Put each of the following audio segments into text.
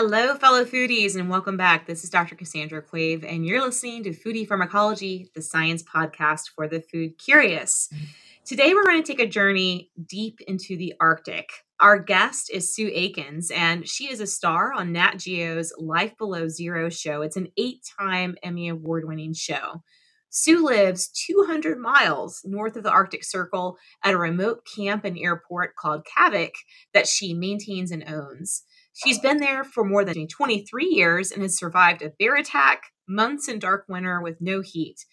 Hello, fellow foodies, and welcome back. This is Dr. Cassandra Quave, and you're listening to Foodie Pharmacology, the science podcast for the food curious. Today, we're going to take a journey deep into the Arctic. Our guest is Sue Aikens, and she is a star on Nat Geo's Life Below Zero show. It's an eight time Emmy Award winning show. Sue lives 200 miles north of the Arctic Circle at a remote camp and airport called Kavik that she maintains and owns. She's been there for more than 23 years and has survived a bear attack, months in dark winter with no heat.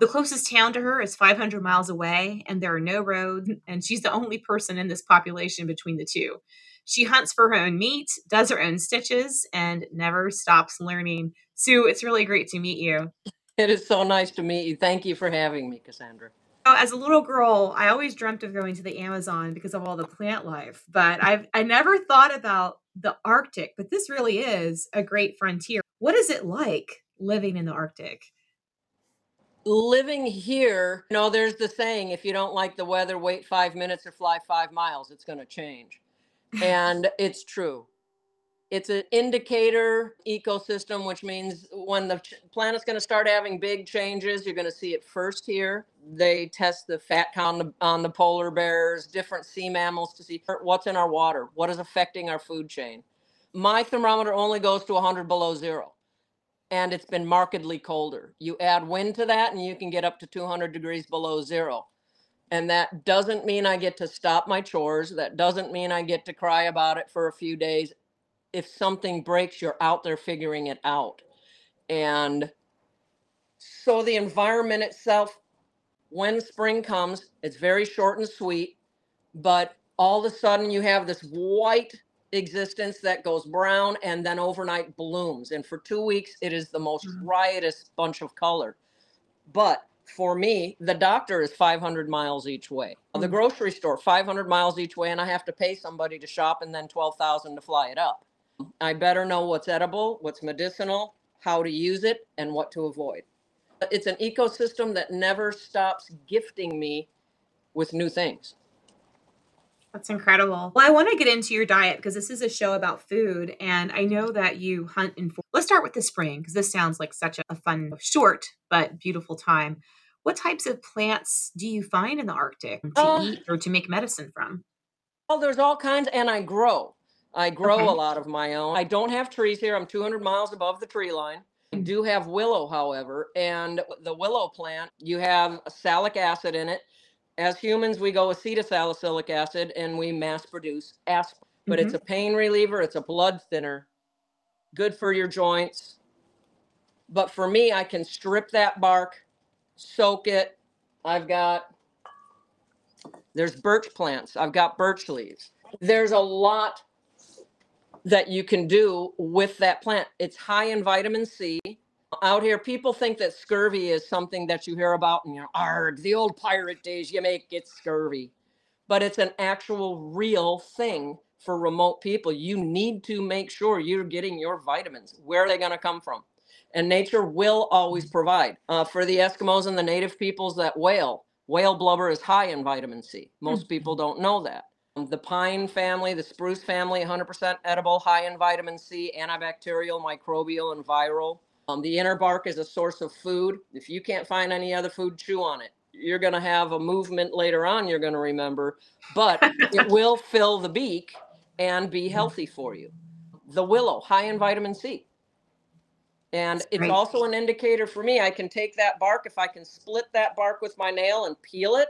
The closest town to her is 500 miles away, and there are no roads, and she's the only person in this population between the two. She hunts for her own meat, does her own stitches, and never stops learning. Sue, it's really great to meet you. It is so nice to meet you. Thank you for having me, Cassandra. Oh, as a little girl, I always dreamt of going to the Amazon because of all the plant life, but I've I never thought about the Arctic, but this really is a great frontier. What is it like living in the Arctic? Living here, you know, there's the saying if you don't like the weather, wait five minutes or fly five miles, it's going to change. And it's true. It's an indicator ecosystem, which means when the planet's going to start having big changes, you're going to see it first here. They test the fat count on the, on the polar bears, different sea mammals to see what's in our water, what is affecting our food chain. My thermometer only goes to 100 below zero, and it's been markedly colder. You add wind to that, and you can get up to 200 degrees below zero. And that doesn't mean I get to stop my chores. That doesn't mean I get to cry about it for a few days if something breaks, you're out there figuring it out. And so the environment itself, when spring comes, it's very short and sweet, but all of a sudden you have this white existence that goes brown and then overnight blooms. And for two weeks, it is the most mm-hmm. riotous bunch of color. But for me, the doctor is 500 miles each way. Mm-hmm. The grocery store, 500 miles each way, and I have to pay somebody to shop and then 12,000 to fly it up. I better know what's edible, what's medicinal, how to use it, and what to avoid. It's an ecosystem that never stops gifting me with new things. That's incredible. Well, I want to get into your diet because this is a show about food, and I know that you hunt in. Let's start with the spring because this sounds like such a fun, short but beautiful time. What types of plants do you find in the Arctic to uh, eat or to make medicine from? Well, there's all kinds, and I grow. I grow okay. a lot of my own. I don't have trees here. I'm 200 miles above the tree line. I do have willow, however, and the willow plant, you have salic acid in it. As humans, we go acetylsalicylic acid and we mass produce aspirin. But mm-hmm. it's a pain reliever, it's a blood thinner, good for your joints. But for me, I can strip that bark, soak it. I've got, there's birch plants, I've got birch leaves. There's a lot that you can do with that plant. It's high in vitamin C. Out here, people think that scurvy is something that you hear about and you know, arg, the old pirate days, you make it scurvy. But it's an actual real thing for remote people. You need to make sure you're getting your vitamins. Where are they going to come from? And nature will always provide. Uh, for the Eskimos and the native peoples that whale, whale blubber is high in vitamin C. Most mm-hmm. people don't know that. The pine family, the spruce family, 100% edible, high in vitamin C, antibacterial, microbial, and viral. Um, the inner bark is a source of food. If you can't find any other food, chew on it. You're going to have a movement later on, you're going to remember, but it will fill the beak and be healthy for you. The willow, high in vitamin C. And it's also an indicator for me. I can take that bark, if I can split that bark with my nail and peel it,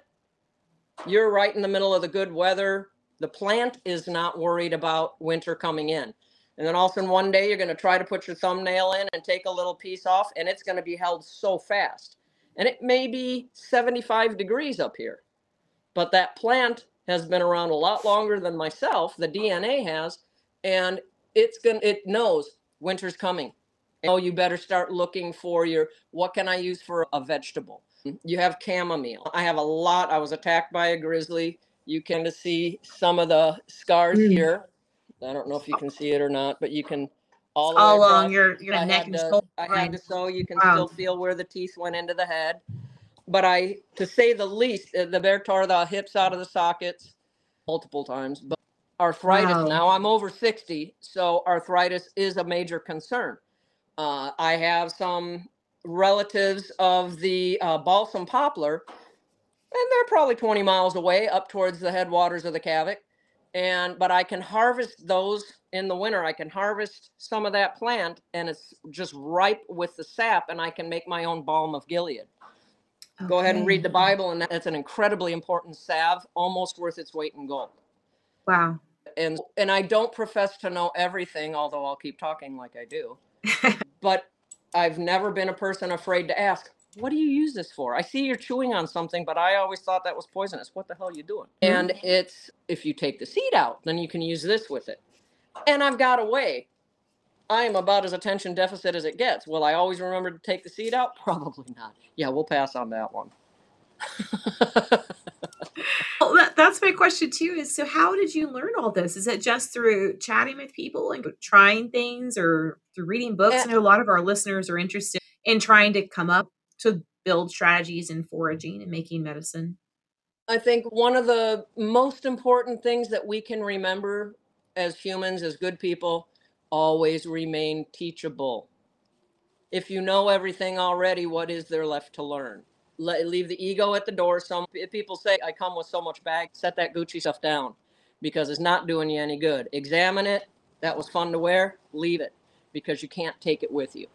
you're right in the middle of the good weather. The plant is not worried about winter coming in. And then all of a sudden one day you're going to try to put your thumbnail in and take a little piece off, and it's going to be held so fast. And it may be 75 degrees up here. But that plant has been around a lot longer than myself, the DNA has, and it's going to it knows winter's coming. Oh, you better start looking for your what can I use for a vegetable? You have chamomile. I have a lot. I was attacked by a grizzly. You can see some of the scars mm. here. I don't know if you can see it or not, but you can all, all along your your I neck and shoulder. I had to sew. You can wow. still feel where the teeth went into the head. But I, to say the least, uh, the bear tore the hips out of the sockets multiple times. But arthritis. Wow. Now I'm over 60, so arthritis is a major concern. Uh, I have some relatives of the uh, balsam poplar, and they're probably 20 miles away up towards the headwaters of the Kavik. And but I can harvest those in the winter. I can harvest some of that plant, and it's just ripe with the sap, and I can make my own balm of Gilead. Go ahead and read the Bible, and that's an incredibly important salve, almost worth its weight in gold. Wow. And and I don't profess to know everything, although I'll keep talking like I do. But I've never been a person afraid to ask, "What do you use this for?" I see you're chewing on something, but I always thought that was poisonous. What the hell are you doing? Mhm. And it's if you take the seed out, then you can use this with it. And I've got a way. I am about as attention deficit as it gets. Will I always remember to take the seed out? Probably not. Yeah, we'll pass on that one. Well, that, that's my question too. Is so how did you learn all this? Is it just through chatting with people and trying things, or through reading books? Eh. I know a lot of our listeners are interested in trying to come up to build strategies in foraging and making medicine. I think one of the most important things that we can remember as humans, as good people, always remain teachable. If you know everything already, what is there left to learn? Let, leave the ego at the door. Some people say, I come with so much bag, set that Gucci stuff down because it's not doing you any good. Examine it. That was fun to wear. Leave it because you can't take it with you.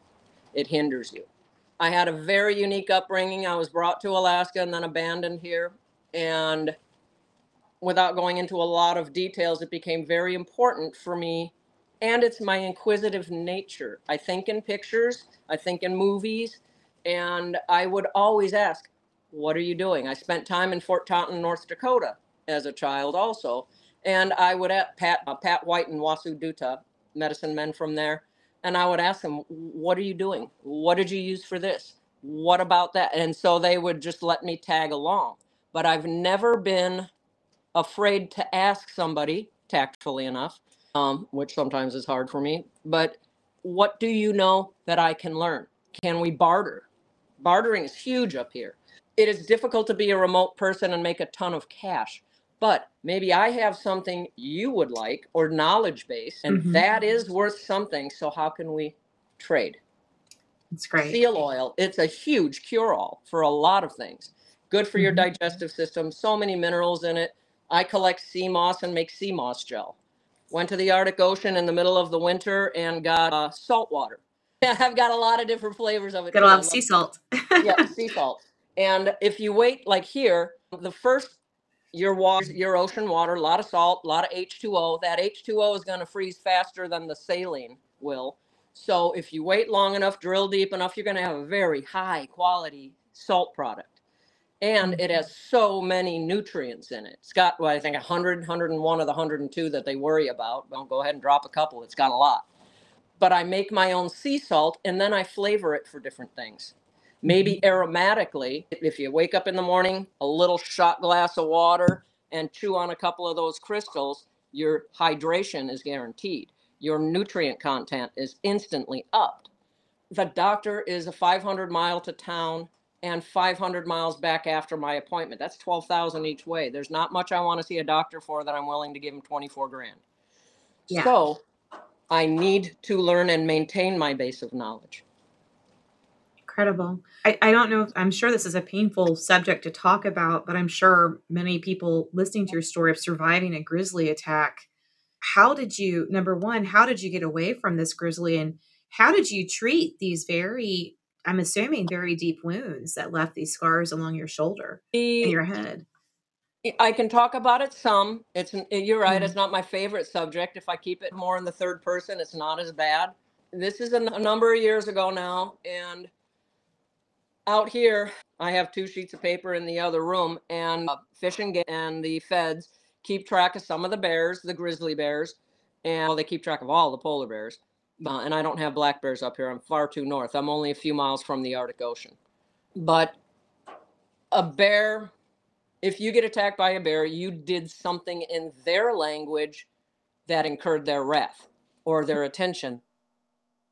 It hinders you. I had a very unique upbringing. I was brought to Alaska and then abandoned here. And without going into a lot of details, it became very important for me. And it's my inquisitive nature. I think in pictures, I think in movies, and I would always ask, What are you doing? I spent time in Fort Totten, North Dakota as a child also. And I would at Pat, uh, Pat White and Wasu Duta, medicine men from there, and I would ask them, What are you doing? What did you use for this? What about that? And so they would just let me tag along. But I've never been afraid to ask somebody, tactfully enough, um, which sometimes is hard for me, but what do you know that I can learn? Can we barter? Bartering is huge up here. It is difficult to be a remote person and make a ton of cash, but maybe I have something you would like or knowledge base, and Mhm. that is worth something. So, how can we trade? It's great. Seal oil, it's a huge cure all for a lot of things. Good for your Mhm. digestive system, so many minerals in it. I collect sea moss and make sea moss gel. Went to the Arctic Ocean in the middle of the winter and got uh, salt water. I've got a lot of different flavors of it. Got a. I lot of love sea salt. yeah, sea salt. And if you wait like here, the first your water, your ocean water, a lot of salt, a lot of H2O. That H2O is going to freeze faster than the saline will. So if you wait long enough, drill deep enough, you're going to have a very high quality salt product. And it mm-hmm. has so many nutrients in it. It's got, well, I think 100, 101 of the 102 that they worry about. Don't go ahead and drop a couple. It's got a lot. But I make my own sea salt and then I flavor it for different things maybe aromatically if you wake up in the morning a little shot glass of water and chew on a couple of those crystals your hydration is guaranteed. Your nutrient content is instantly upped. The doctor is a 500 mile to town and 500 miles back after my appointment. That's 12000 each way. There's not much i want to see a doctor for that i'm willing to give him 24 grand. Yeah. so i need to learn and maintain my base of knowledge Incredible. I, I don't know if I'm sure this is a painful subject to talk about, but I'm sure many people listening to your story of surviving a grizzly attack. How did you, number one, how did you get away from this grizzly and how did you treat these very, I'm assuming, very deep wounds that left these scars along your shoulder and your head? I can talk about it some. It's you're right. Mhm. It's not my favorite subject. If I keep it more in the third person, it's not as bad. This is a, n- a number of years ago now, and out here, I have two sheets of paper in the other room, and uh, Fish and and the feds keep track of some of the bears, the grizzly bears, and well, they keep track of all the polar bears. Uh, and I don't have black bears up here. I'm far too north. I'm only a few miles from the Arctic Ocean. But a bear if you get attacked by a bear, you did something in their language that incurred their wrath or their attention.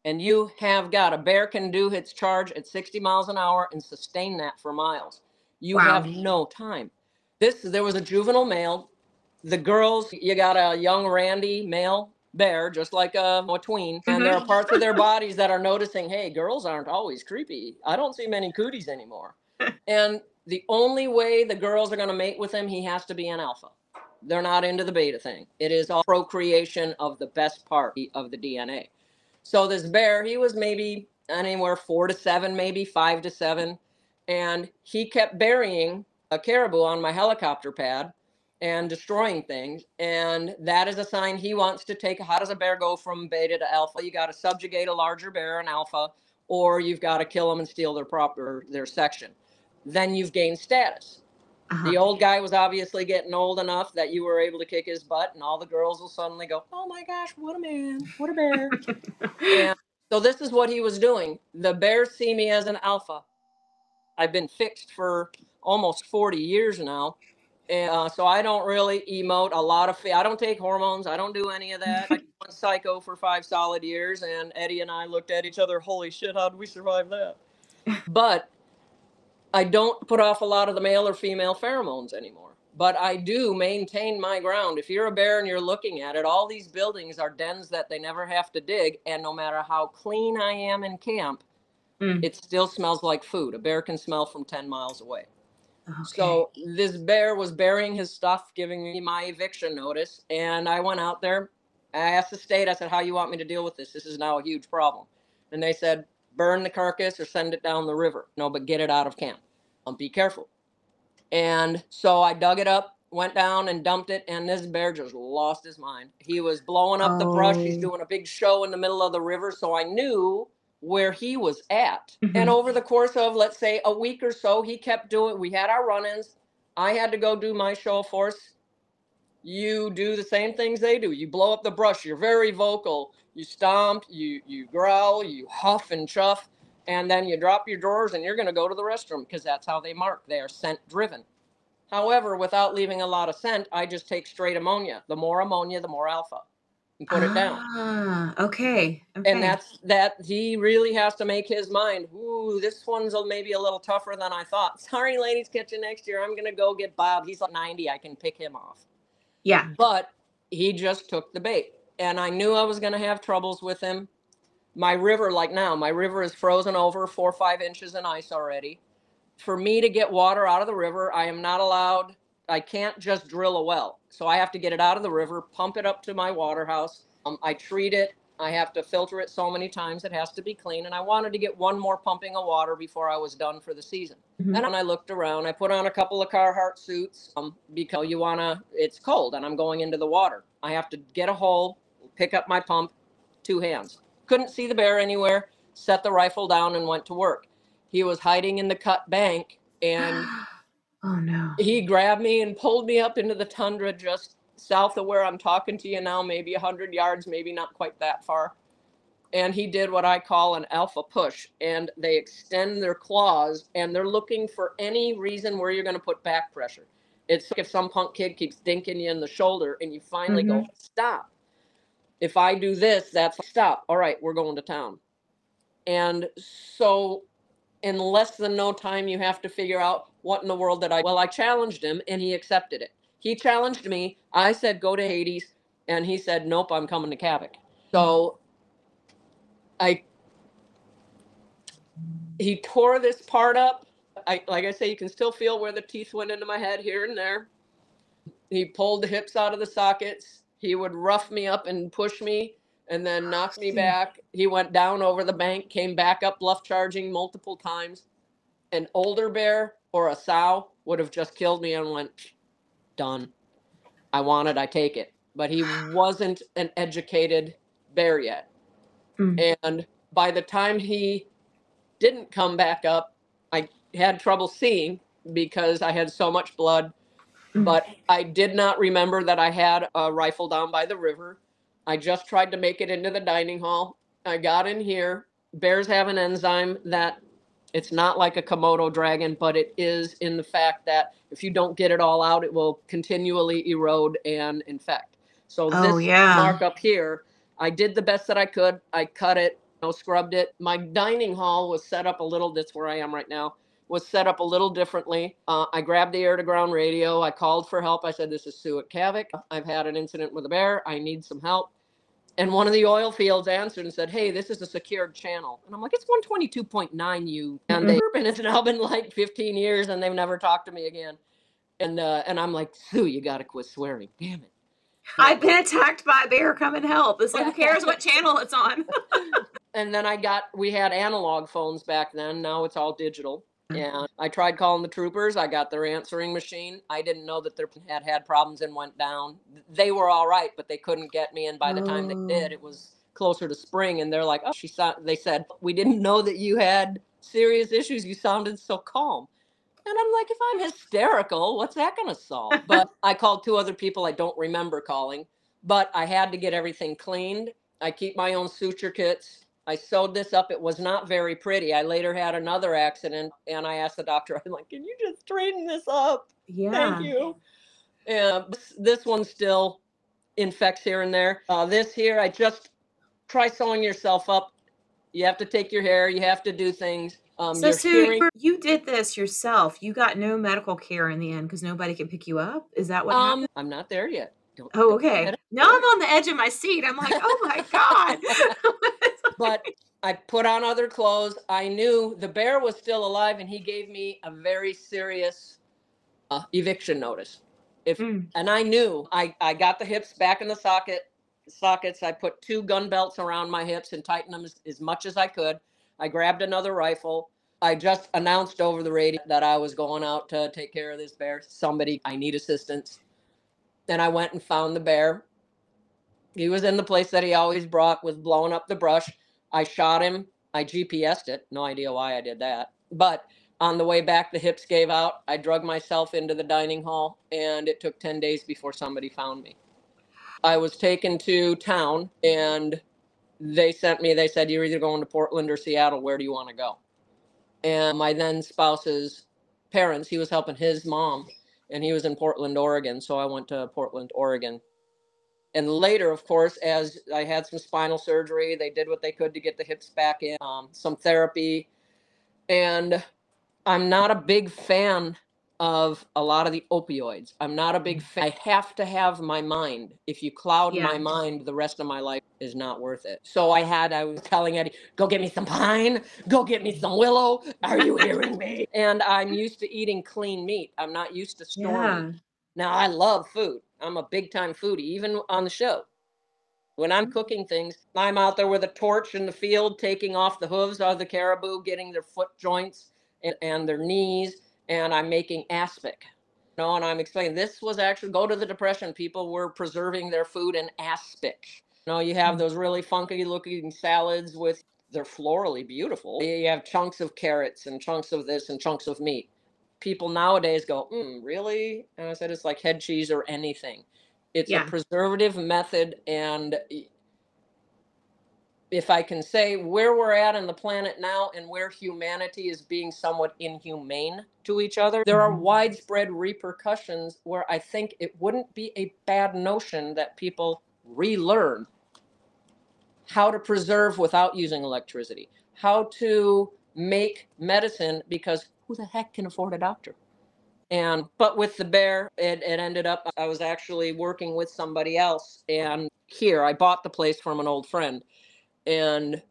And you have got a bear can do its charge at 60 miles an hour and sustain that for miles. You Wow. have no time. This there was a juvenile male the girls, you got a young Randy male bear, just like a, a tween, and mm-hmm. there are parts of their bodies that are noticing, hey, girls aren't always creepy. I don't see many cooties anymore. and the only way the girls are going to mate with him, he has to be an alpha. They're not into the beta thing. It is all procreation of the best part of the DNA. So this bear, he was maybe anywhere four to seven, maybe five to seven, and he kept burying a caribou on my helicopter pad and destroying things. And that is a sign he wants to take. How does a bear go from beta to alpha? You got to subjugate a larger bear, an alpha, or you've got to kill them and steal their proper their section. Then you've gained status. Uh-huh. The old guy was obviously getting old enough that you were able to kick his butt, and all the girls will suddenly go, "Oh my gosh, what a man! What a bear!" and so this is what he was doing. The bears see me as an alpha. I've been fixed for almost 40 years now. And, uh, so I don't really emote a lot of. I don't take hormones. I don't do any of that. I went psycho for five solid years, and Eddie and I looked at each other. Holy shit! How did we survive that? But I don't put off a lot of the male or female pheromones anymore. But I do maintain my ground. If you're a bear and you're looking at it, all these buildings are dens that they never have to dig. And no matter how clean I am in camp, mm. it still smells like food. A bear can smell from 10 miles away. Okay. So this bear was burying his stuff, giving me my eviction notice. And I went out there. I asked the state, I said, How you want me to deal with this? This is now a huge problem. And they said, Burn the carcass or send it down the river. No, but get it out of camp um, be careful. And so I dug it up, went down and dumped it, and this bear just lost his mind. He was blowing up the brush. He's oh. doing a big show in the middle of the river. So I knew where he was at. Mm-hmm. And over the course of, let's say, a week or so, he kept doing, we had our run ins. I had to go do my show force. You do the same things they do. You blow up the brush. You're very vocal. You stomp, you you growl, you huff and chuff and then you drop your drawers and you're going to go to the restroom because that's how they mark. They are scent driven. However, without leaving a lot of scent, I just take straight ammonia. The more ammonia, the more alpha, and put ah, it down. Ah, okay. okay. And that's that. He really has to make his mind. Ooh, this one's maybe a little tougher than I thought. Sorry, ladies, catch you next year. I'm gonna go get Bob. He's like 90. I can pick him off. Yeah. But he just took the bait, and I knew I was gonna have troubles with him my river like now my river is frozen over four or five inches in ice already. For me to get water out of the river i am not allowed i can't just drill a well. So i have to get it out of the river pump it up to my water house. Um, i treat it i have to filter it so many times it has to be clean and i wanted to get one more pumping of water before i was done for the season. Mm-hmm. and i looked around i put on a couple of carhartt suits um, because you want to it's cold and i'm going into the water. I have to get a hole pick up my pump two hands couldn't see the bear anywhere, set the rifle down and went to work. He was hiding in the cut bank and oh no. He grabbed me and pulled me up into the tundra just south of where I'm talking to you now, maybe 100 yards, maybe not quite that far. And he did what I call an alpha push. And they extend their claws and they're looking for any reason where you're going to put back pressure. It's like if some punk kid keeps dinking you in the shoulder and you finally mm-hmm. go, stop if I do this, that's stop. All right, we're going to town. And so in less than no time, you have to figure out what in the world that I, well, I challenged him and he accepted it. He challenged me. I said, go to Hades. And he said, nope, I'm coming to Kavik. So I, he tore this part up. I, like I say, you can still feel where the teeth went into my head here and there. He pulled the hips out of the sockets he would rough me up and push me and then knock me back. He went down over the bank, came back up bluff charging multiple times. An older bear or a sow would have just killed me and went, done. I want it, I take it. But he wasn't an educated bear yet. Mm. And by the time he didn't come back up, I had trouble seeing because I had so much blood but I did not remember that I had a rifle down by the river. I just tried to make it into the dining hall. I got in here. Bears have an enzyme that it's not like a Komodo dragon, but it is in the fact that if you don't get it all out, it will continually erode and infect. So oh, this yeah. mark up here, I did the best that I could. I cut it, you know, scrubbed it. My dining hall was set up a little. That's where I am right now was set up a little differently. Uh, I grabbed the air to ground radio. I called for help. I said, This is Sue at Kavik. I've had an incident with a bear. I need some help. And one of the oil fields answered and said, Hey, this is a secured channel. And I'm like, It's 122.9 U. And mm-hmm. they've been, it's now been like 15 years and they've never talked to me again. And uh, and I'm like, Sue, you got to quit swearing. Damn it. I've been attacked by a bear. Come and help. It's like, who cares what channel it's on? and then I got, we had analog phones back then. Now it's all digital. Mm-hmm. I tried calling the troopers. I got their answering machine. I didn't know that they had had problems and went down. They were all right, but they couldn't get me. And by the time they did, it was closer to spring. And they're like, "Oh, she saw." They said, "We didn't know that you had serious issues. You sounded so calm." And I'm like, if I'm hysterical, what's that going to solve? But I called two other people I don't remember calling, but I had to get everything cleaned. I keep my own suture kits. I sewed this up. It was not very pretty. I later had another accident and I asked the doctor, I'm like, can you just straighten this up? Yeah. Thank you. And this, one still infects here and there. Uh, this here, I just try sewing yourself up. You have to take your hair, you have to do things. Um, so, Sue, hearing... you did this yourself. You got no medical care in the end because nobody can pick you up. Is that what um, happened? I'm not there yet. Don't, oh, okay. Now I'm on the edge of my seat. I'm like, oh my god. but I put on other clothes. I knew the bear was still alive, and he gave me a very serious uh, eviction notice. If mm. and I knew I I got the hips back in the socket sockets. I put two gun belts around my hips and tightened them as, as much as I could. I grabbed another rifle. I just announced over the radio that I was going out to take care of this bear. Somebody, I need assistance. Then I went and found the bear. He was in the place that he always brought, was blowing up the brush. I shot him. I GPSed it. No idea why I did that. But on the way back, the hips gave out. I drug myself into the dining hall, and it took 10 days before somebody found me. I was taken to town, and they sent me, they said, You're either going to Portland or Seattle. Where do you want to go? And my then spouse's parents, he was helping his mom, and he was in Portland, Oregon. So I went to Portland, Oregon and later, of course, as I had some spinal surgery, they did what they could to get the hips back in, um, some therapy. And I'm not a big fan of a lot of the opioids. I'm not a big fan. I have to have my mind. If you cloud yeah. my mind, the rest of my life is not worth it. So I had, I was telling Eddie, go get me some pine, go get me some willow. Are you hearing me? And I'm used to eating clean meat. I'm not used to storing. Yeah. Now I love food. I'm a big time foodie, even on the show. When I'm mm. cooking things, I'm out there with a torch in the field, taking off the hooves of the caribou, getting their foot joints and, and their knees, and I'm making aspic. You know, and I'm explaining this was actually go to the depression. People were preserving their food in aspic. You know, you have mm. those really funky looking salads with they're florally beautiful. You have chunks of carrots and chunks of this and chunks of meat people nowadays go, mm, really? And I said, it's like head cheese or anything. It's yeah. a preservative method. And if I can say where we're at in the planet now and where humanity is being somewhat inhumane to each other, there are mm-hmm. widespread repercussions where I think it wouldn't be a bad notion that people relearn how to preserve without using electricity, how to make medicine because who the heck can afford a doctor? And but with the bear, it, it ended up I was actually working with somebody else. And here I bought the place from an old friend. And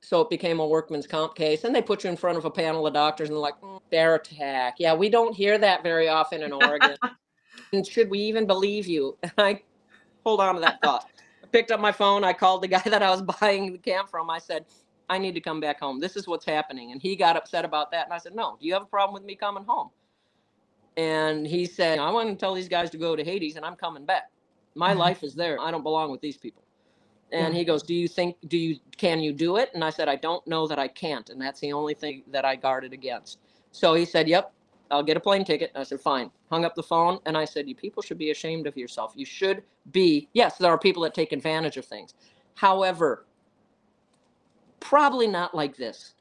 so it became a workman's comp case. And they put you in front of a panel of doctors and they're like, mm, bear attack. Yeah, we don't hear that very often in Oregon. and should we even believe you? And I hold on to that thought. I picked up my phone. I called the guy that I was buying the camp from. I said, I need to come back home. This is what's happening. And he got upset about that. And I said, No, do you have a problem with me coming home? And he said, I want to tell these guys to go to Hades and I'm coming back. My mm-hmm. life is there. I don't belong with these people. And he goes, Do you think, do you, can you do it? And I said, I don't know that I can't. And that's the only thing that I guarded against. So he said, Yep, I'll get a plane ticket. And I said, Fine. Hung up the phone. And I said, You people should be ashamed of yourself. You should be, yes, there are people that take advantage of things. However, probably not like this.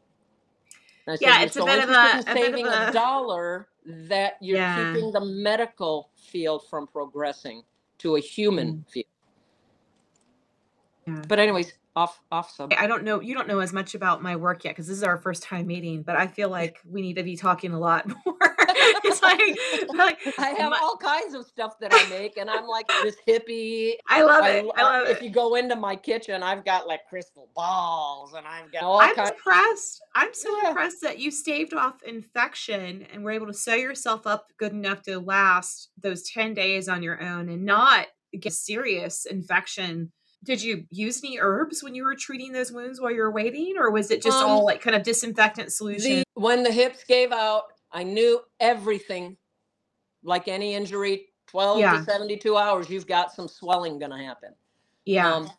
Yeah, it's a bit of a, saving a, a, dollar that you're yeah. keeping the medical field from progressing to a human mm. field. Yeah. But anyways, off off sub. I don't know. You don't know as much about my work yet because this is our first time meeting. But I feel like we need to be talking a lot more. it's like, like I have my, all kinds of stuff that I make, and I'm like this hippie. I love it. I, I love if it. If you go into my kitchen, I've got like crystal balls, and I've got all I'm kinds. impressed. I'm so yeah. impressed that you staved off infection and were able to sew yourself up good enough to last those ten days on your own and not get serious infection did you use any herbs when you were treating those wounds while you were waiting or was it just um, all like kind of disinfectant solution the, when the hips gave out i knew everything like any injury 12 yeah. to 72 hours you've got some swelling going to happen yeah um,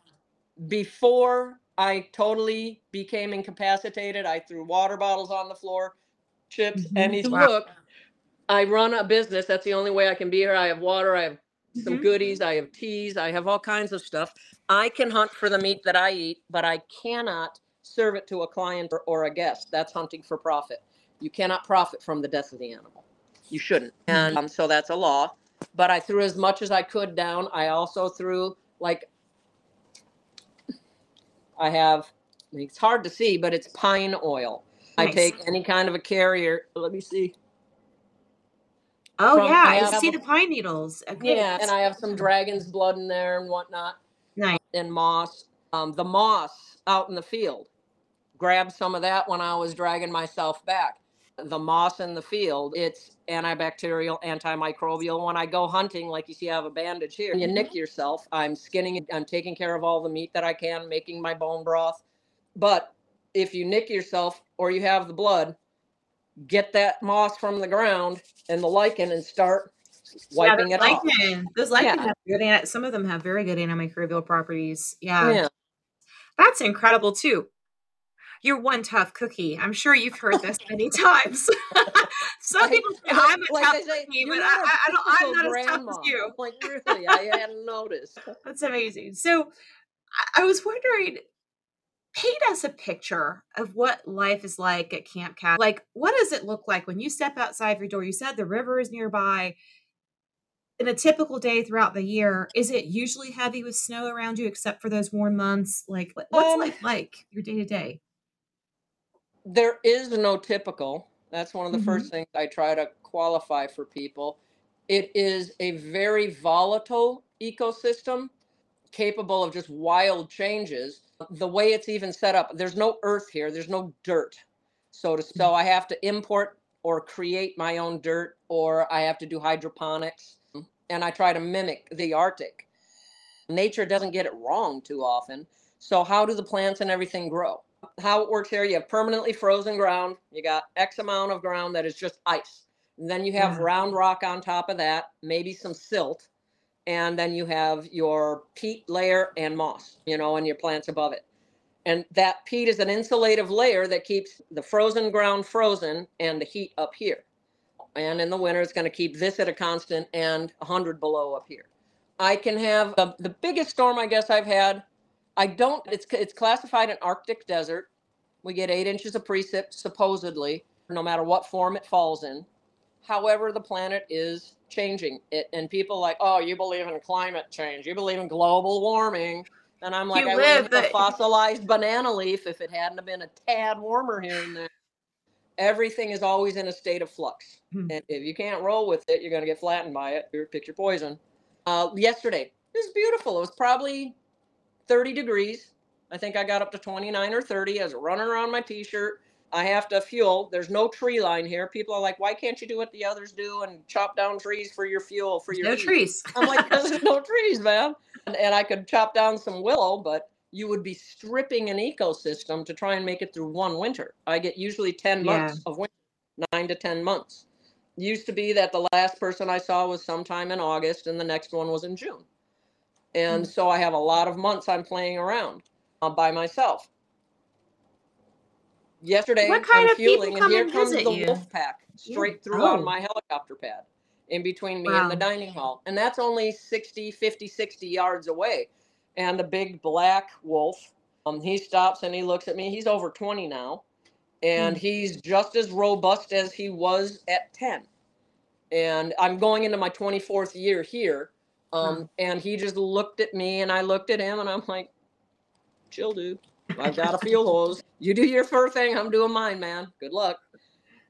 before i totally became incapacitated i threw water bottles on the floor chips mm-hmm. and he's wow. look i run a business that's the only way i can be here i have water i have some mm-hmm. goodies. I have teas. I have all kinds of stuff. I can hunt for the meat that I eat, but I cannot serve it to a client or, or a guest. That's hunting for profit. You cannot profit from the death of the animal. You shouldn't. And um, so that's a law. But I threw as much as I could down. I also threw like I have. It's hard to see, but it's pine oil. Nice. I take any kind of a carrier. Let me see. Oh from, yeah, I, I see a, the pine needles. Okay. Yeah, and I have some dragon's blood in there and whatnot. Nice. And moss. Um, the moss out in the field. Grabbed some of that when I was dragging myself back. The moss in the field, it's antibacterial, antimicrobial. When I go hunting, like you see, I have a bandage here. You nick mm-hmm. yourself. I'm skinning it. I'm taking care of all the meat that I can, making my bone broth. But if you nick yourself or you have the blood, get that moss from the ground and the lichen and start wiping yeah, it lichen, off. Those lichen yeah. have good. Some of them have very good antimicrobial properties. Yeah. yeah, that's incredible too. You're one tough cookie. I'm sure you've heard this many times. Some people say I'm a like tough say, cookie, but I, I, don't, I'm not grandma. as tough as you. Like really, I hadn't noticed. That's amazing. So I was wondering paint us a picture of what life is like at Camp Cat. Like, what does it look like when you step outside your door? You said the river is nearby. In a typical day throughout the year, is it usually heavy with snow around you, except for those warm months? Like, what's um, life like your day to day? There is no typical. That's one of the mm-hmm. first things I try to qualify for people. It is a very volatile ecosystem capable of just wild changes the way it's even set up, there's no earth here, there's no dirt. So to so I have to import or create my own dirt or I have to do hydroponics and I try to mimic the Arctic. Nature doesn't get it wrong too often. So how do the plants and everything grow? How it works here, you have permanently frozen ground, you got X amount of ground that is just ice. And then you have yeah. round rock on top of that, maybe some silt and then you have your peat layer and moss, you know, and your plants above it. And that peat is an insulative layer that keeps the frozen ground frozen and the heat up here. And in the winter, it's going to keep this at a constant and 100 below up here. I can have the, the biggest storm I guess I've had. I don't, it's, it's classified an Arctic desert. We get eight inches of precip, supposedly, no matter what form it falls in. However, the planet is changing it and people like oh you believe in climate change. You believe in global warming. And i'm like you i live the- a fossilized banana leaf if it hadn't been a tad warmer here and there. Everything is always in a state of flux. Hmm. and if you can't roll with it you're going to get flattened by it. You're pick your poison. Uh, yesterday it was beautiful. It was probably 30 degrees i think i got up to 29 or 30 as a running around my t-shirt I have to fuel. There's no tree line here. People are like, why can't you do what the others do and chop down trees for your fuel for your no heat? trees? I'm like, there's no trees, man. And, and I could chop down some willow, but you would be stripping an ecosystem to try and make it through one winter. I get usually 10 months yeah. of winter, nine to 10 months. Used to be that the last person I saw was sometime in August and the next one was in June. And mm-hmm. so I have a lot of months I'm playing around uh, by myself yesterday what kind I'm of fueling, and here comes the you? wolf pack straight yeah. through oh. on my helicopter pad in between me wow. and the dining hall. And that's only 60, 50, 60 yards away. And the big black wolf, um, he stops and he looks at me. He's over 20 now. And mm. he's just as robust as he was at 10. And I'm going into my 24th year here. Um. And he just looked at me and I looked at him and I'm like, chill, dude. I've got a field hose. You do your fur thing. I'm doing mine, man. Good luck.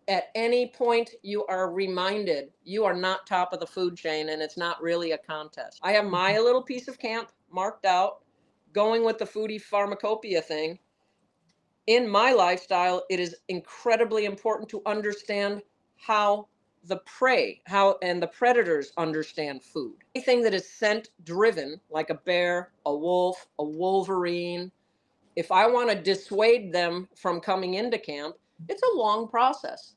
At any point, you are reminded you are not top of the food chain and it's not really a contest. I have my little piece of camp marked out, going with the foodie pharmacopoeia thing. In my lifestyle, it is incredibly important to understand how the prey, how and the predators understand food. Anything that is scent driven, like a bear, a wolf, a wolverine, if I want to dissuade them from coming into camp, it's a long process.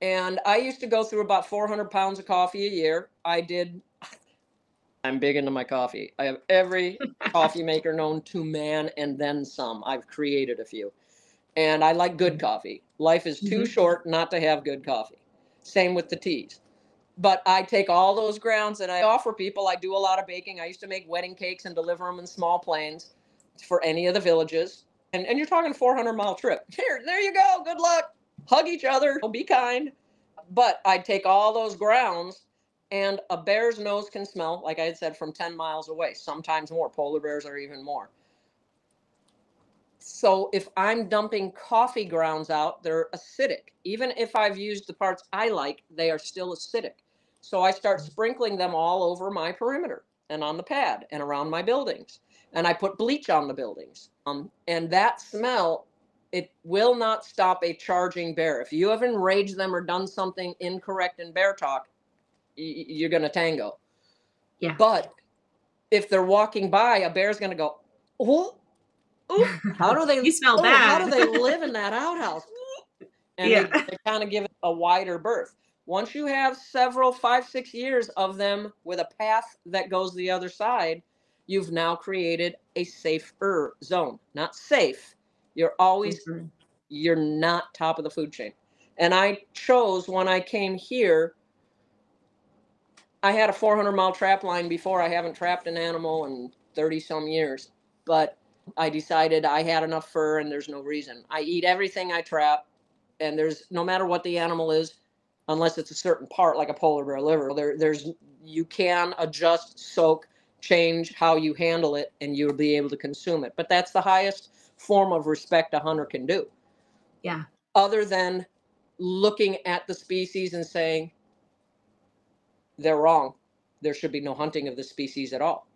And I used to go through about 400 pounds of coffee a year. I did, I'm big into my coffee. I have every coffee maker known to man and then some. I've created a few. And I like good coffee. Life is too Mhm. short not to have good coffee. Same with the teas. But I take all those grounds and I offer people. I do a lot of baking. I used to make wedding cakes and deliver them in small planes for any of the villages. And, and you're talking 400 mile trip. Here, there you go. Good luck. Hug each other. Be kind. But I take all those grounds, and a bear's nose can smell, like I had said, from 10 miles away, sometimes more. Polar bears are even more. So if I'm dumping coffee grounds out, they're acidic. Even if I've used the parts I like, they are still acidic. So I start sprinkling them all over my perimeter and on the pad and around my buildings. And I put bleach on the buildings. Um, and that smell, it will not stop a charging bear. If you have enraged them or done something incorrect in bear talk, y- you're going to tango. Yeah. But if they're walking by, a bear's going to go, oh, oh, how do they You smell oh, How do they live in that outhouse? And Yeah. they, they kind of give it a wider berth. Once you have several, five, six years of them with a path that goes the other side, you've now created a safer zone. Not safe. You're always Mhm. you're not top of the food chain. And I chose when I came here, I had a 400 mile trap line before. I haven't trapped an animal in 30 some years, but I decided I had enough fur and there's no reason. I eat everything I trap, and there's no matter what the animal is, unless it's a certain part like a polar bear liver, there, there's you can adjust, soak, change how you handle it, and you'll be able to consume it. But that's the highest form of respect a hunter can do Yeah. other than looking at the species and saying they're wrong. There should be no hunting of the species at all.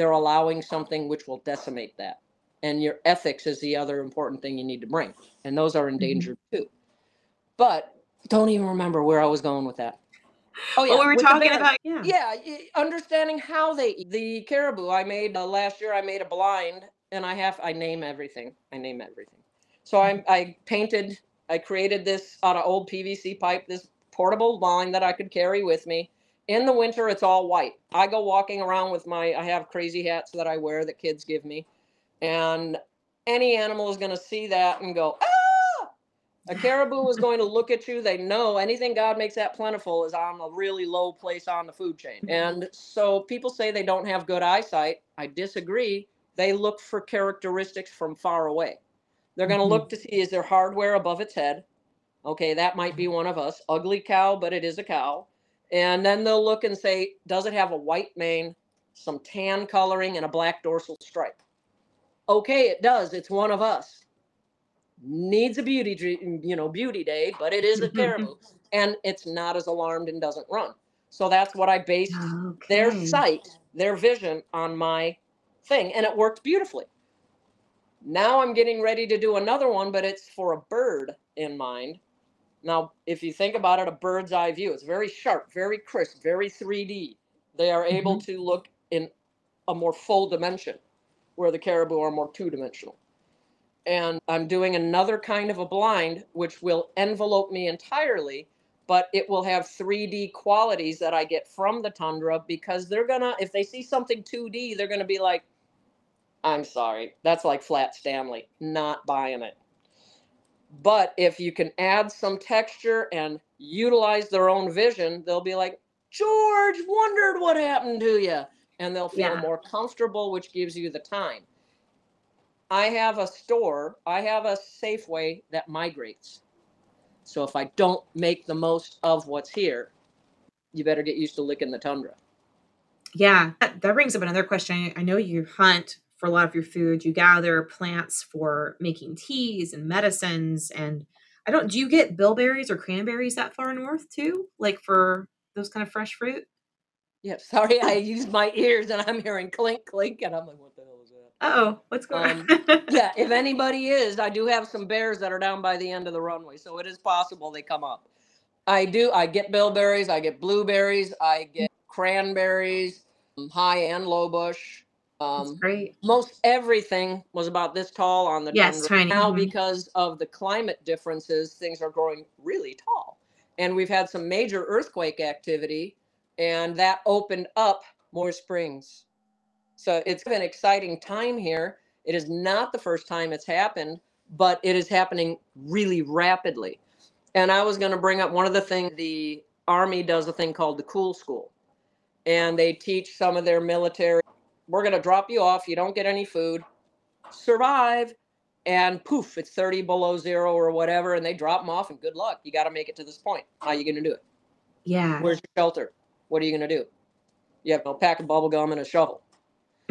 They're allowing something which will decimate that. And your ethics is the other important thing you need to bring. And those are endangered too. But don't even remember where I was going with that. Oh, Oh, we were talking about yeah. Yeah, understanding how they eat. The caribou I made uh, last year, I made a blind, and I have I name everything. I name everything. So I I painted, I created this out of old PVC pipe, this portable blind that I could carry with me. In the winter, it's all white. I go walking around with my I have crazy hats that I wear that kids give me, and any animal is going to see that and go ah. A caribou is going to look at you. They know anything God makes that plentiful is on a really low place on the food chain. And so people say they don't have good eyesight. I disagree. They look for characteristics from far away. They're going to Mhm. look to see is there hardware above its head? Okay, that might be one of us. Ugly cow, but it is a cow. And then they'll look and say, does it have a white mane, some tan coloring, and a black dorsal stripe? Okay, it does. It's one of us. Needs a beauty you know beauty day but it is a caribou and it's not as alarmed and doesn't run. So that's what i based their sight their vision on my thing and it worked beautifully. Now i'm getting ready to do another one but it's for a bird in mind now if you think about it a bird's eye view it's very sharp very crisp very 3d they are mm-hmm. able to look in a more full dimension where the caribou are more two-dimensional. And I'm doing another kind of a blind, which will envelope me entirely, but it will have 3D qualities that I get from the tundra because they're gonna, if they see something 2D, they're gonna be like, I'm sorry, that's like Flat Stanley, not buying it. But if you can add some texture and utilize their own vision, they'll be like, George, wondered what happened to you. And they'll feel Yeah. more comfortable, which gives you the time. I have a store, I have a Safeway that migrates. So if I don't make the most of what's here, you better get used to licking the tundra. Yeah, that, that brings up another question. I know you hunt for a lot of your food. You gather plants for making teas and medicines. And I don't, do you get bilberries or cranberries that far north too? Like for those kind of fresh fruit? Yeah, sorry, I used my ears and I'm hearing clink, clink, and I'm like, what the hell is that? oh, what's going Um, on? yeah, if anybody is, I do have some bears that are down by the end of the runway, so it is possible they come up. I do. I get bilberries. I get blueberries. I get cranberries, high and low bush. Um, great. most everything was about this tall on the Yes, tundra. tiny, Now, mhm. because of the climate differences, things are growing really tall, and we've had some major earthquake activity, and that opened up more springs. So it's an exciting time here. It is not the first time it's happened, but it is happening really rapidly. And I was going to bring up one of the things the Army does a thing called the Cool School. And they teach some of their military, we're going to drop you off. You don't get any food, survive. And poof, it's 30 below zero or whatever. And they drop them off, and good luck. You got to make it to this point. How are you going to do it? Yeah. Where's your shelter? What are you going to do? You have a pack of bubble gum and a shovel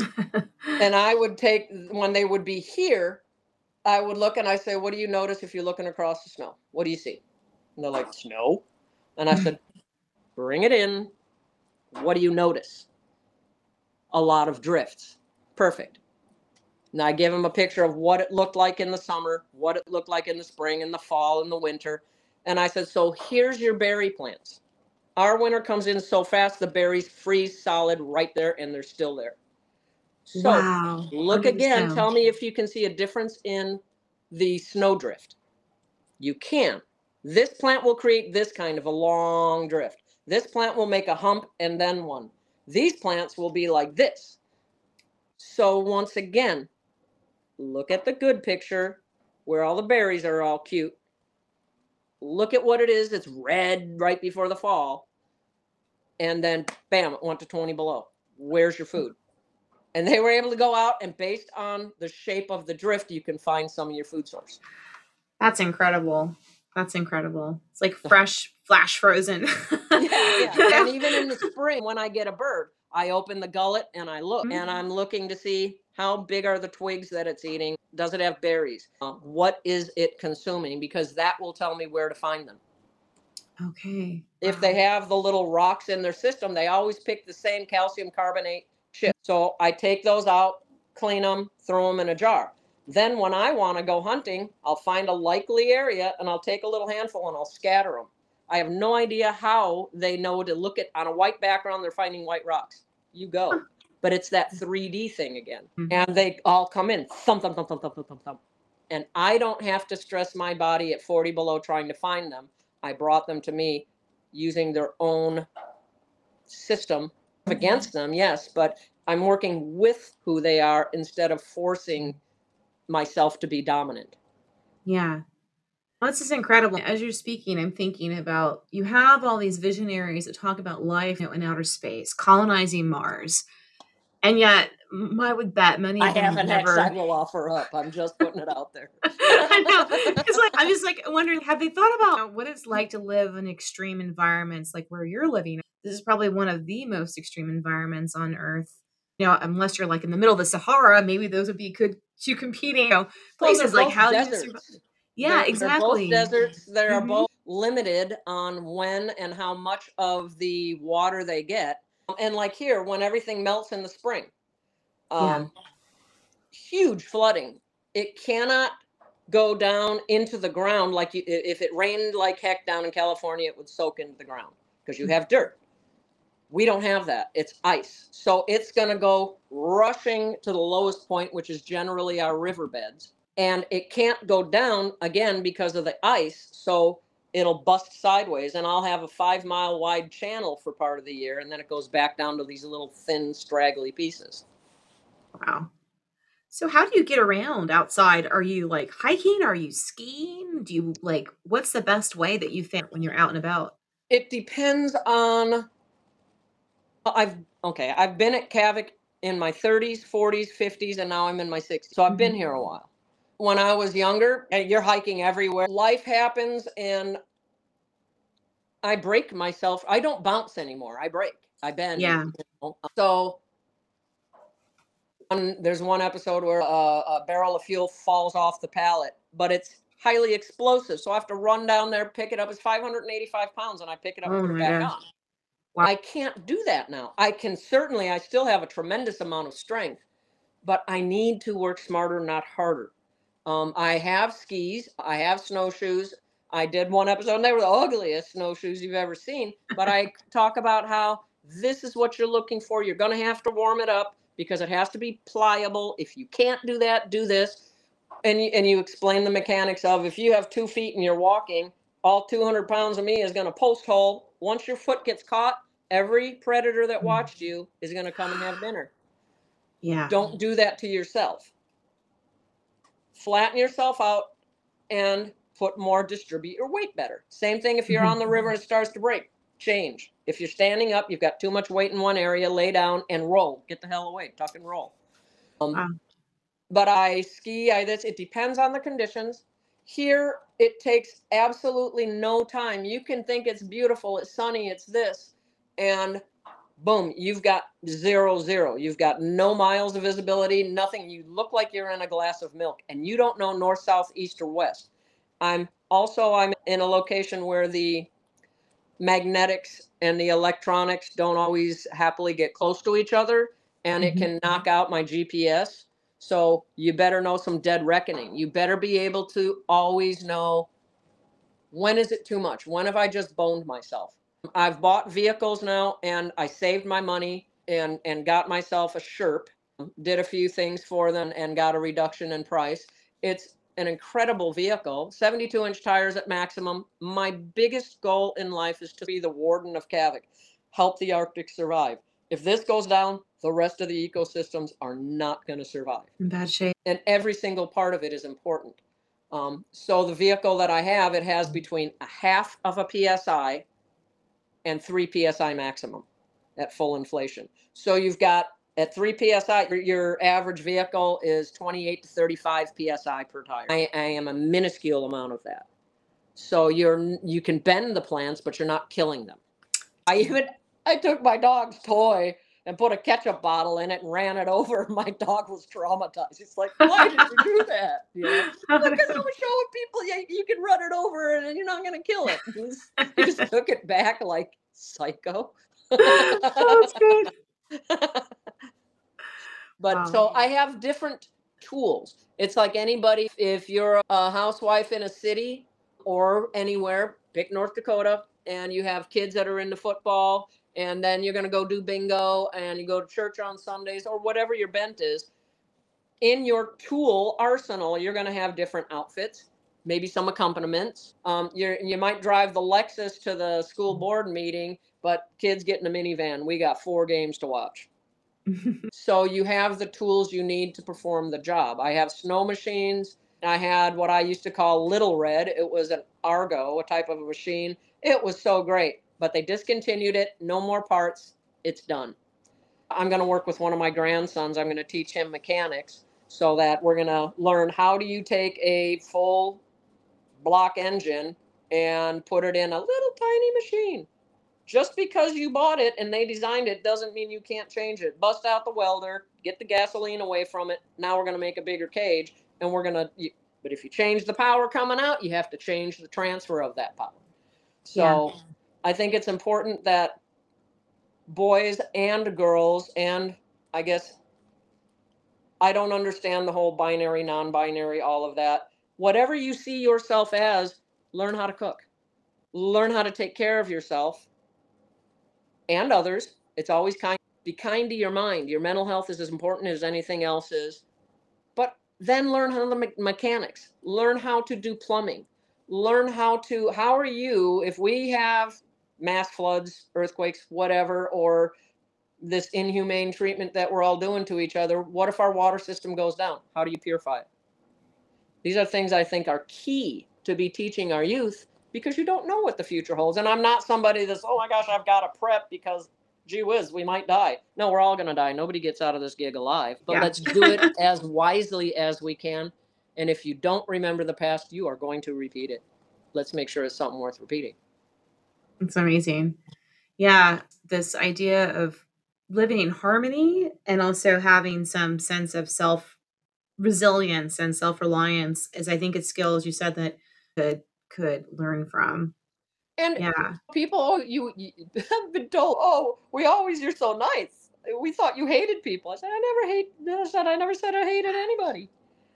and I would take when they would be here, I would look and I say, "What do you notice if you're looking across the snow? What do you see?" And they're like, "Snow." And I said, "Bring it in. What do you notice?" A lot of drifts. Perfect. Now I give them a picture of what it looked like in the summer, what it looked like in the spring, in the fall, in the winter. And I said, "So here's your berry plants. Our winter comes in so fast, the berries freeze solid right there, and they're still there." So wow. look again. Tell me if you can see a difference in the snowdrift. You can. This plant will create this kind of a long drift. This plant will make a hump and then one. These plants will be like this. So once again, look at the good picture where all the berries are all cute. Look at what it is. It's red right before the fall. And then bam, it went to 20 below. Where's your food? And they were able to go out and based on the shape of the drift, you can find some of your food source. That's incredible. That's incredible. It's like fresh, flash frozen. yeah, yeah. And even in the spring, when I get a bird, I open the gullet and I look, and Mhm. I'm looking to see how big are the twigs that it's eating. Does it have berries? Uh, what is it consuming? Because that will tell me where to find them. okay. If they have the little rocks in their system, they always pick the same calcium carbonate chip. So I take those out, clean them, throw them in a jar. Then when I want to go hunting, I'll find a likely area and I'll take a little handful and I'll scatter them. I have no idea how they know to look at on a white background, they're finding white rocks. You go. But it's that 3D thing again. Mm-hmm. And they all come in thump, thump, thump, thump, thump, thump, thump. And I don't have to stress my body at 40 below trying to find them. I brought them to me using their own system mm-hmm. against them, yes, but I'm working with who they are instead of forcing myself to be dominant. Yeah. Well, this is incredible. As you're speaking, I'm thinking about you have all these visionaries that talk about life you know, in outer space, colonizing Mars. And yet, I would bet many I have have an never. I will offer up. I'm just putting it out there. I know. It's like I'm just like wondering, have they thought about what it's like to live in extreme environments like where you're living? This is probably one of the most extreme environments on Earth. You know, unless you're like in the middle of the Sahara, maybe those would be good two competing you know, Well, places. like both how do you survive? Yeah, They're- exactly. They're both deserts. They are Mhm. both limited on when and how much of the water they get. And like here, when everything melts in the spring, um, huge flooding. It cannot go down into the ground like you, if it rained like heck down in California, it would soak into the ground because you have dirt. We don't have that. It's ice. So it's going to go rushing to the lowest point, which is generally our riverbeds. And it can't go down again because of the ice. So it'll bust sideways. And I'll have a five mile wide channel for part of the year. And then it goes back down to these little thin, straggly pieces. Wow. So how do you get around outside? Are you like hiking? Are you skiing? Do you like what's the best way that you think when you're out and about? It depends on. I've okay. I've been at Kavik in my 30s, 40s, 50s, and now I'm in my 60s. So I've been Mhm. here a while. When I was younger, and you're hiking everywhere. Life happens, and I break myself. I don't bounce anymore. I break. I bend. Yeah. you know. Um, so One, there's one episode where a, a barrel of fuel falls off the pallet, but it's highly explosive. So I have to run down there, pick it up. It's 585 pounds, and I pick it up Oh and put it back gosh. on. Wow. I can't do that now. I can certainly, I still have a tremendous amount of strength, but I need to work smarter, not harder. Um, I have skis, I have snowshoes. I did one episode, and they were the ugliest snowshoes you've ever seen. But I talk about how this is what you're looking for. You're going to have to warm it up because it has to be pliable. If you can't do that, do this. And you, and you explain the mechanics of if you have two feet and you're walking, all 200 pounds of me is going to post hole. Once your foot gets caught, every predator that Mm. watched you is going to come and have dinner. Yeah. Don't do that to yourself. Flatten yourself out and put more, distribute your weight better. Same thing if you're on the river and it starts to break. Change. If you're standing up, you've got too much weight in one area, lay down and roll. Get the hell away. Tuck and roll. Um, Wow. But I ski, I this, it depends on the conditions. Here, it takes absolutely no time. You can think it's beautiful, it's sunny, it's this, and boom, you've got zero, zero. You've got no miles of visibility, nothing. You look like you're in a glass of milk, and you don't know north, south, east, or west. I'm also I'm in a location where the magnetics and the electronics don't always happily get close to each other, and it Mhm. can knock out my GPS. So you better know some dead reckoning. You better be able to always know when is it too much? When have I just boned myself? I've bought vehicles now and I saved my money and and got myself a Sherp, did a few things for them and got a reduction in price. It's an incredible vehicle, 72 inch tires at maximum. My biggest goal in life is to be the warden of Kavik, help the Arctic survive. If this goes down, the rest of the ecosystems are not going to survive In bad shape. and every single part of it is important. Um, so the vehicle that I have, it has between a half of a psi and three psi maximum at full inflation. So you've got at three psi, your, your average vehicle is 28 to 35 psi per tire. I, I am a minuscule amount of that. So you're you can bend the plants, but you're not killing them. I even I took my dog's toy and put a ketchup bottle in it and ran it over. My dog was traumatized. He's like, "Why did you do that?" You know, because I was showing people you, you can run it over and you're not going to kill it. He, was, he just took it back like psycho. that's good. but so um. I have different tools. It's like anybody, if you're a housewife in a city or anywhere, pick North Dakota, and you have kids that are into football, and then you're going to go do bingo and you go to church on Sundays or whatever your bent is. In your tool arsenal, you're going to have different outfits, maybe some accompaniments. Um, you're, you might drive the Lexus to the school board meeting, but kids get in a minivan. We got four games to watch. So you have the tools you need to perform the job. I have snow machines. I had what I used to call Little Red. It was an Argo, a type of a machine. It was so great, but they discontinued it. No more parts. It's done. I'm going to work with one of my grandsons. I'm going to teach him mechanics so that we're going to learn how do you take a full block engine and put it in a little tiny machine. Just because you bought it and they designed it doesn't mean you can't change it. Bust out the welder, get the gasoline away from it. Now we're going to make a bigger cage and we're going to but if you change the power coming out, you have to change the transfer of that power. So I think it's important that boys and girls and I guess I don't understand the whole binary, non-binary, all of that. Whatever you see yourself as, learn how to cook. Learn how to take care of yourself and others. It's always kind. Be kind to your mind. Your mental health is as important as anything else is. But then learn how the me- mechanics. Learn how to do plumbing. Learn how to. How are you if we have mass floods, earthquakes, whatever, or this inhumane treatment that we're all doing to each other? What if our water system goes down? How do you purify it? These are things I think are key to be teaching our youth because you don't know what the future holds. And I'm not somebody that's, oh my gosh, I've got to prep because gee whiz, we might die. No, we're all going to die. Nobody gets out of this gig alive. But Yeah. let's do it as wisely as we can. And if you don't remember the past, you are going to repeat it. Let's make sure it's something worth repeating. It's amazing. Yeah, this idea of living in harmony and also having some sense of self resilience and self reliance is I think it's skills you said that could could learn from. And Yeah. people, oh, you, you have been told, oh, we always, you're so nice. We thought you hated people. I said, I never hate, I said, I never said I hated anybody.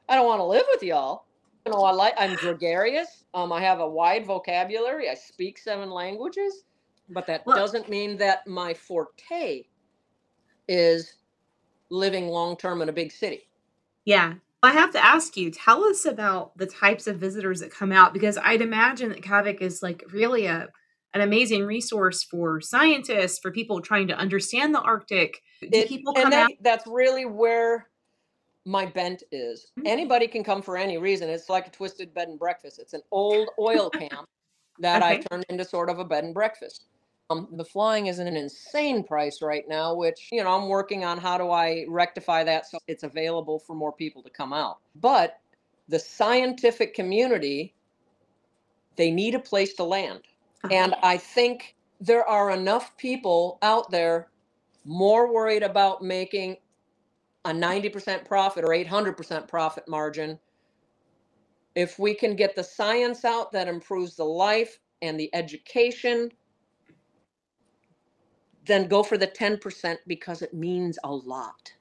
I don't want to live with y'all. You know, I like, I'm gregarious. Um, I have a wide vocabulary. I speak seven languages, but that Well- doesn't mean that my forte is living long term in a big city. Yeah. I have to ask you, tell us about the types of visitors that come out because I'd imagine that Kavik is like really a an amazing resource for scientists, for people trying to understand the Arctic. Do It- people and come that, out? that's really where my bent is. Mhm. Anybody can come for any reason. It's like a twisted bed and breakfast. It's an old oil camp that I turned into sort of a bed and breakfast. Um, the flying is at an insane price right now, which you know I'm working on how do I rectify that so it's available for more people to come out. But the scientific community, they need a place to land. And I think there are enough people out there more worried about making a 90% profit or 800% profit margin. If we can get the science out that improves the life and the education, then go for the 10% because it means a lot.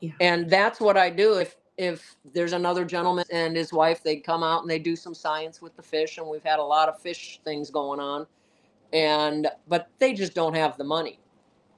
Yeah. And that's what I do. If if there's another gentleman and his wife, they come out and they do some science with the fish, and we've had a lot of fish things going on. And but they just don't have the money.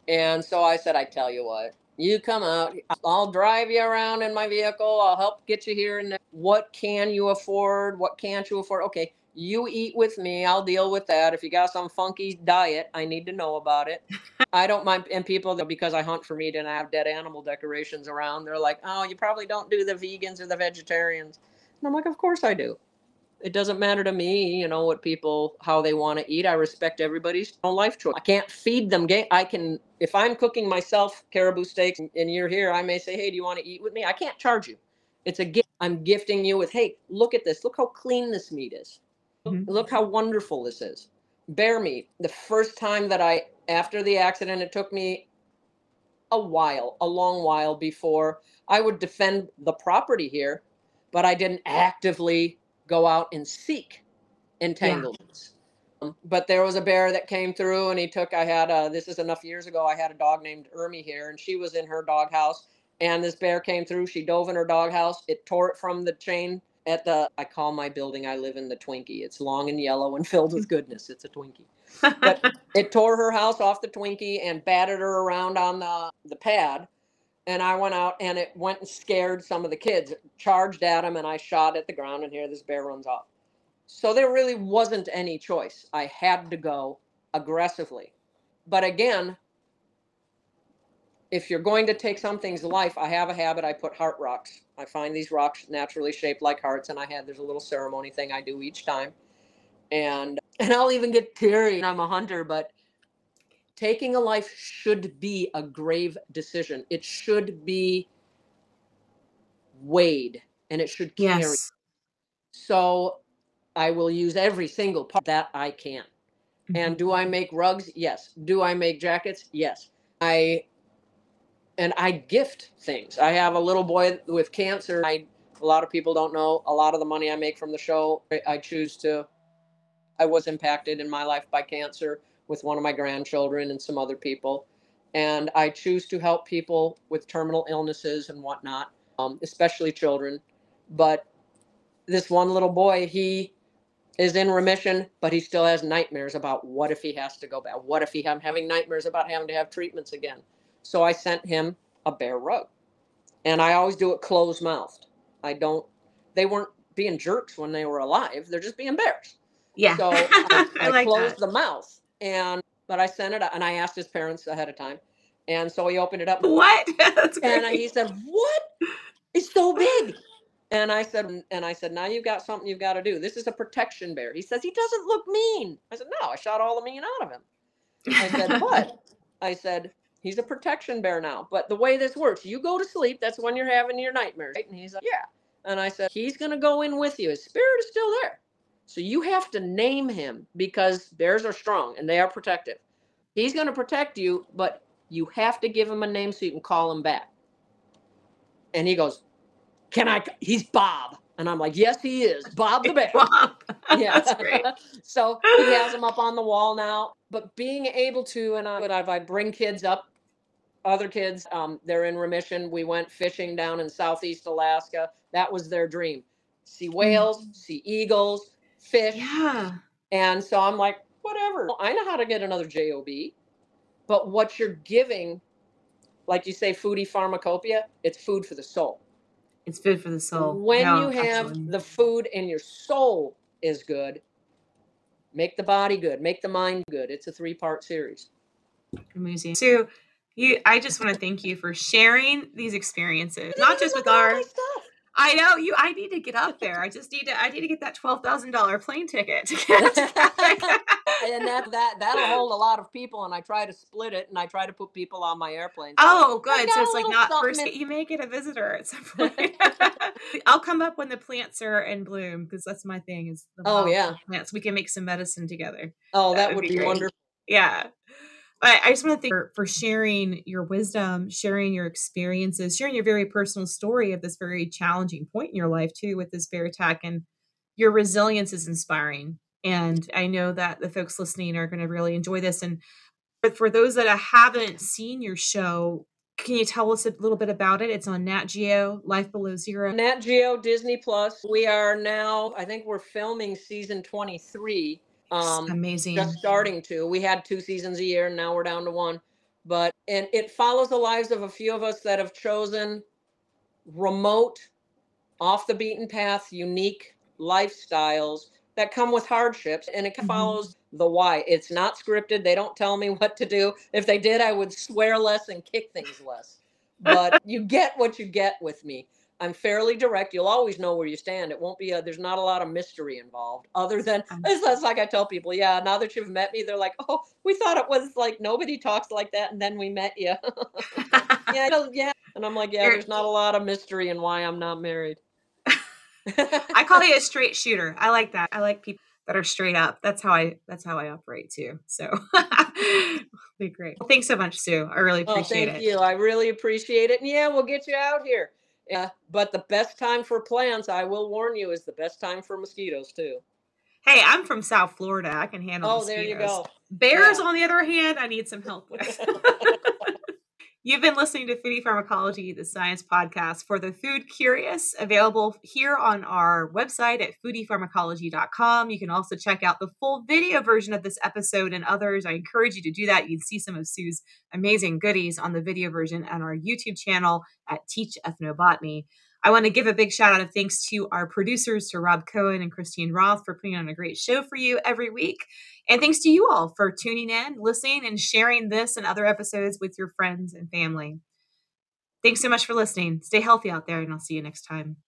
And so I said, I tell you what, you come out, I'll drive you around in my vehicle, I'll help get you here and there. what can you afford? What can't you afford? Okay, you eat with me, I'll deal with that. If you got some funky diet, I need to know about it. I don't mind and people that because I hunt for meat and I have dead animal decorations around, they're like, Oh, you probably don't do the vegans or the vegetarians. And I'm like, Of course I do it doesn't matter to me, you know, what people how they want to eat. I respect everybody's own life choice. I can't feed them game. I can if I'm cooking myself caribou steaks and you're here, I may say, "Hey, do you want to eat with me?" I can't charge you. It's a gift. I'm gifting you with, "Hey, look at this. Look how clean this meat is. Mhm. Look how wonderful this is." Bear meat. The first time that I after the accident, it took me a while, a long while before I would defend the property here, but I didn't actively go out and seek entanglements. Um, But there was a bear that came through and he took, I had a, this is enough years ago, I had a dog named Ermi here and she was in her doghouse and this bear came through. She dove in her doghouse. It tore it from the chain at the, I call my building I live in the Twinkie. It's long and yellow and filled with goodness. It's a Twinkie but it tore her house off the Twinkie and battered her around on the, the pad. And I went out and it went and scared some of the kids, charged at him, and I shot at the ground. And here this bear runs off. So there really wasn't any choice. I had to go aggressively. But again, if you're going to take something's life, I have a habit. I put heart rocks. I find these rocks naturally shaped like hearts, and I had there's a little ceremony thing I do each time, and and I'll even get teary. I'm a hunter, but taking a life should be a grave decision. It should be weighed, and it should carry. yes. So I will use every single part that I can. And mm-hmm. do I make rugs? Yes. Do I make jackets? Yes. I and I gift things. I have a little boy with cancer. I a lot of people don't know a lot of the money I make from the show. I- I choose to I was impacted in my life by cancer with one of my grandchildren and some other people. And I choose to help people with terminal illnesses and whatnot, um, especially children. But this one little boy, he is in remission, but he still has nightmares about what if he has to go back? What if he I'm having nightmares about having to have treatments again? So I sent him a bear rug. And I always do it closed mouthed. I don't they weren't being jerks when they were alive. They're just being bears. Yeah. So I, I I like closed that. the mouth and but I sent it and I asked his parents ahead of time. And so he opened it up What? That's and great. he said, "What? It's so big." And I said, and I said, now you've got something you've got to do. This is a protection bear. He says he doesn't look mean. I said, no, I shot all the mean out of him. I said, what? I said, he's a protection bear now. But the way this works, you go to sleep. That's when you're having your nightmares. Right? And he's like, yeah. And I said, he's going to go in with you. His spirit is still there. So you have to name him because bears are strong and they are protective. He's going to protect you, but You have to give him a name so you can call him back. And he goes, Can I? He's Bob. And I'm like, Yes, he is. Bob the Bear. Bob. Yeah. That's great. so he has him up on the wall now. But being able to, and I, I bring kids up, other kids, um, they're in remission. We went fishing down in Southeast Alaska. That was their dream. See whales, see eagles, fish. Yeah. And so I'm like, whatever. I know how to get another job, but what you're giving, like you say, foodie pharmacopoeia, it's food for the soul. It's food for the soul. When you have absolutely. the food and your soul is good, make the body good, make the mind good. It's a three part series. amazing. So, you, I just want to thank you for sharing these experiences, not just with Look at all our. stuff. I know you. I need to get up there. I just need to. I need to get that twelve thousand dollar plane ticket. To get back. and that that that'll hold a lot of people and i try to split it and i try to put people on my airplane Oh, good. So it's like not first. in- You may get a visitor at some point. I'll come up when the plants are in bloom because that's my thing. Is the Oh, yeah. plants. We can make some medicine together. oh that that, would would be be, wonderful Yeah. But I just want to thank for, for sharing your wisdom, sharing your experiences, sharing your very personal story of this very challenging point in your life too with this bear attack. And your resilience is inspiring. And I know that the folks listening are going to really enjoy this. And but for those that haven't seen your show, can you tell us a little bit about it? It's on Nat Geo, Life Below Zero. nat geo disney plus we are now i think we're filming season 23 um Amazing. just starting to we had two seasons a year and now we're down to one but and it follows the lives of a few of us that have chosen remote off the beaten path unique lifestyles that come with hardships and it Mhm. follows the why it's not scripted they don't tell me what to do if they did i would swear less and kick things less but you get what you get with me i'm fairly direct you'll always know where you stand it won't be a, there's not a lot of mystery involved other than it's, it's like i tell people yeah now that you've met me they're like oh we thought it was like nobody talks like that and then we met you yeah yeah and i'm like yeah there's not a lot of mystery in why i'm not married I call you a straight shooter. I like that. I like people that are straight up. That's how I that's how I operate too. So be great. Well, thanks so much, Sue. I really Oh, appreciate thank it. Thank you. I really appreciate it. And yeah, we'll get you out here. Yeah, but the best time for plants, I will warn you, is the best time for mosquitoes too. Hey, I'm from South Florida. I can handle Oh, there you go. Bears, Yeah. on the other hand, I need some help with. You've been listening to Foodie Pharmacology, the science podcast for the food curious, available here on our website at foodiepharmacology.com. You can also check out the full video version of this episode and others. I encourage you to do that. You can see some of Sue's amazing goodies on the video version on our YouTube channel at Teach Ethnobotany. I want to give a big shout out of thanks to our producers, to Rob Cohen and Christine Roth, for putting on a great show for you every week. And thanks to you all for tuning in, listening, and sharing this and other episodes with your friends and family. Thanks so much for listening. Stay healthy out there, and I'll see you next time.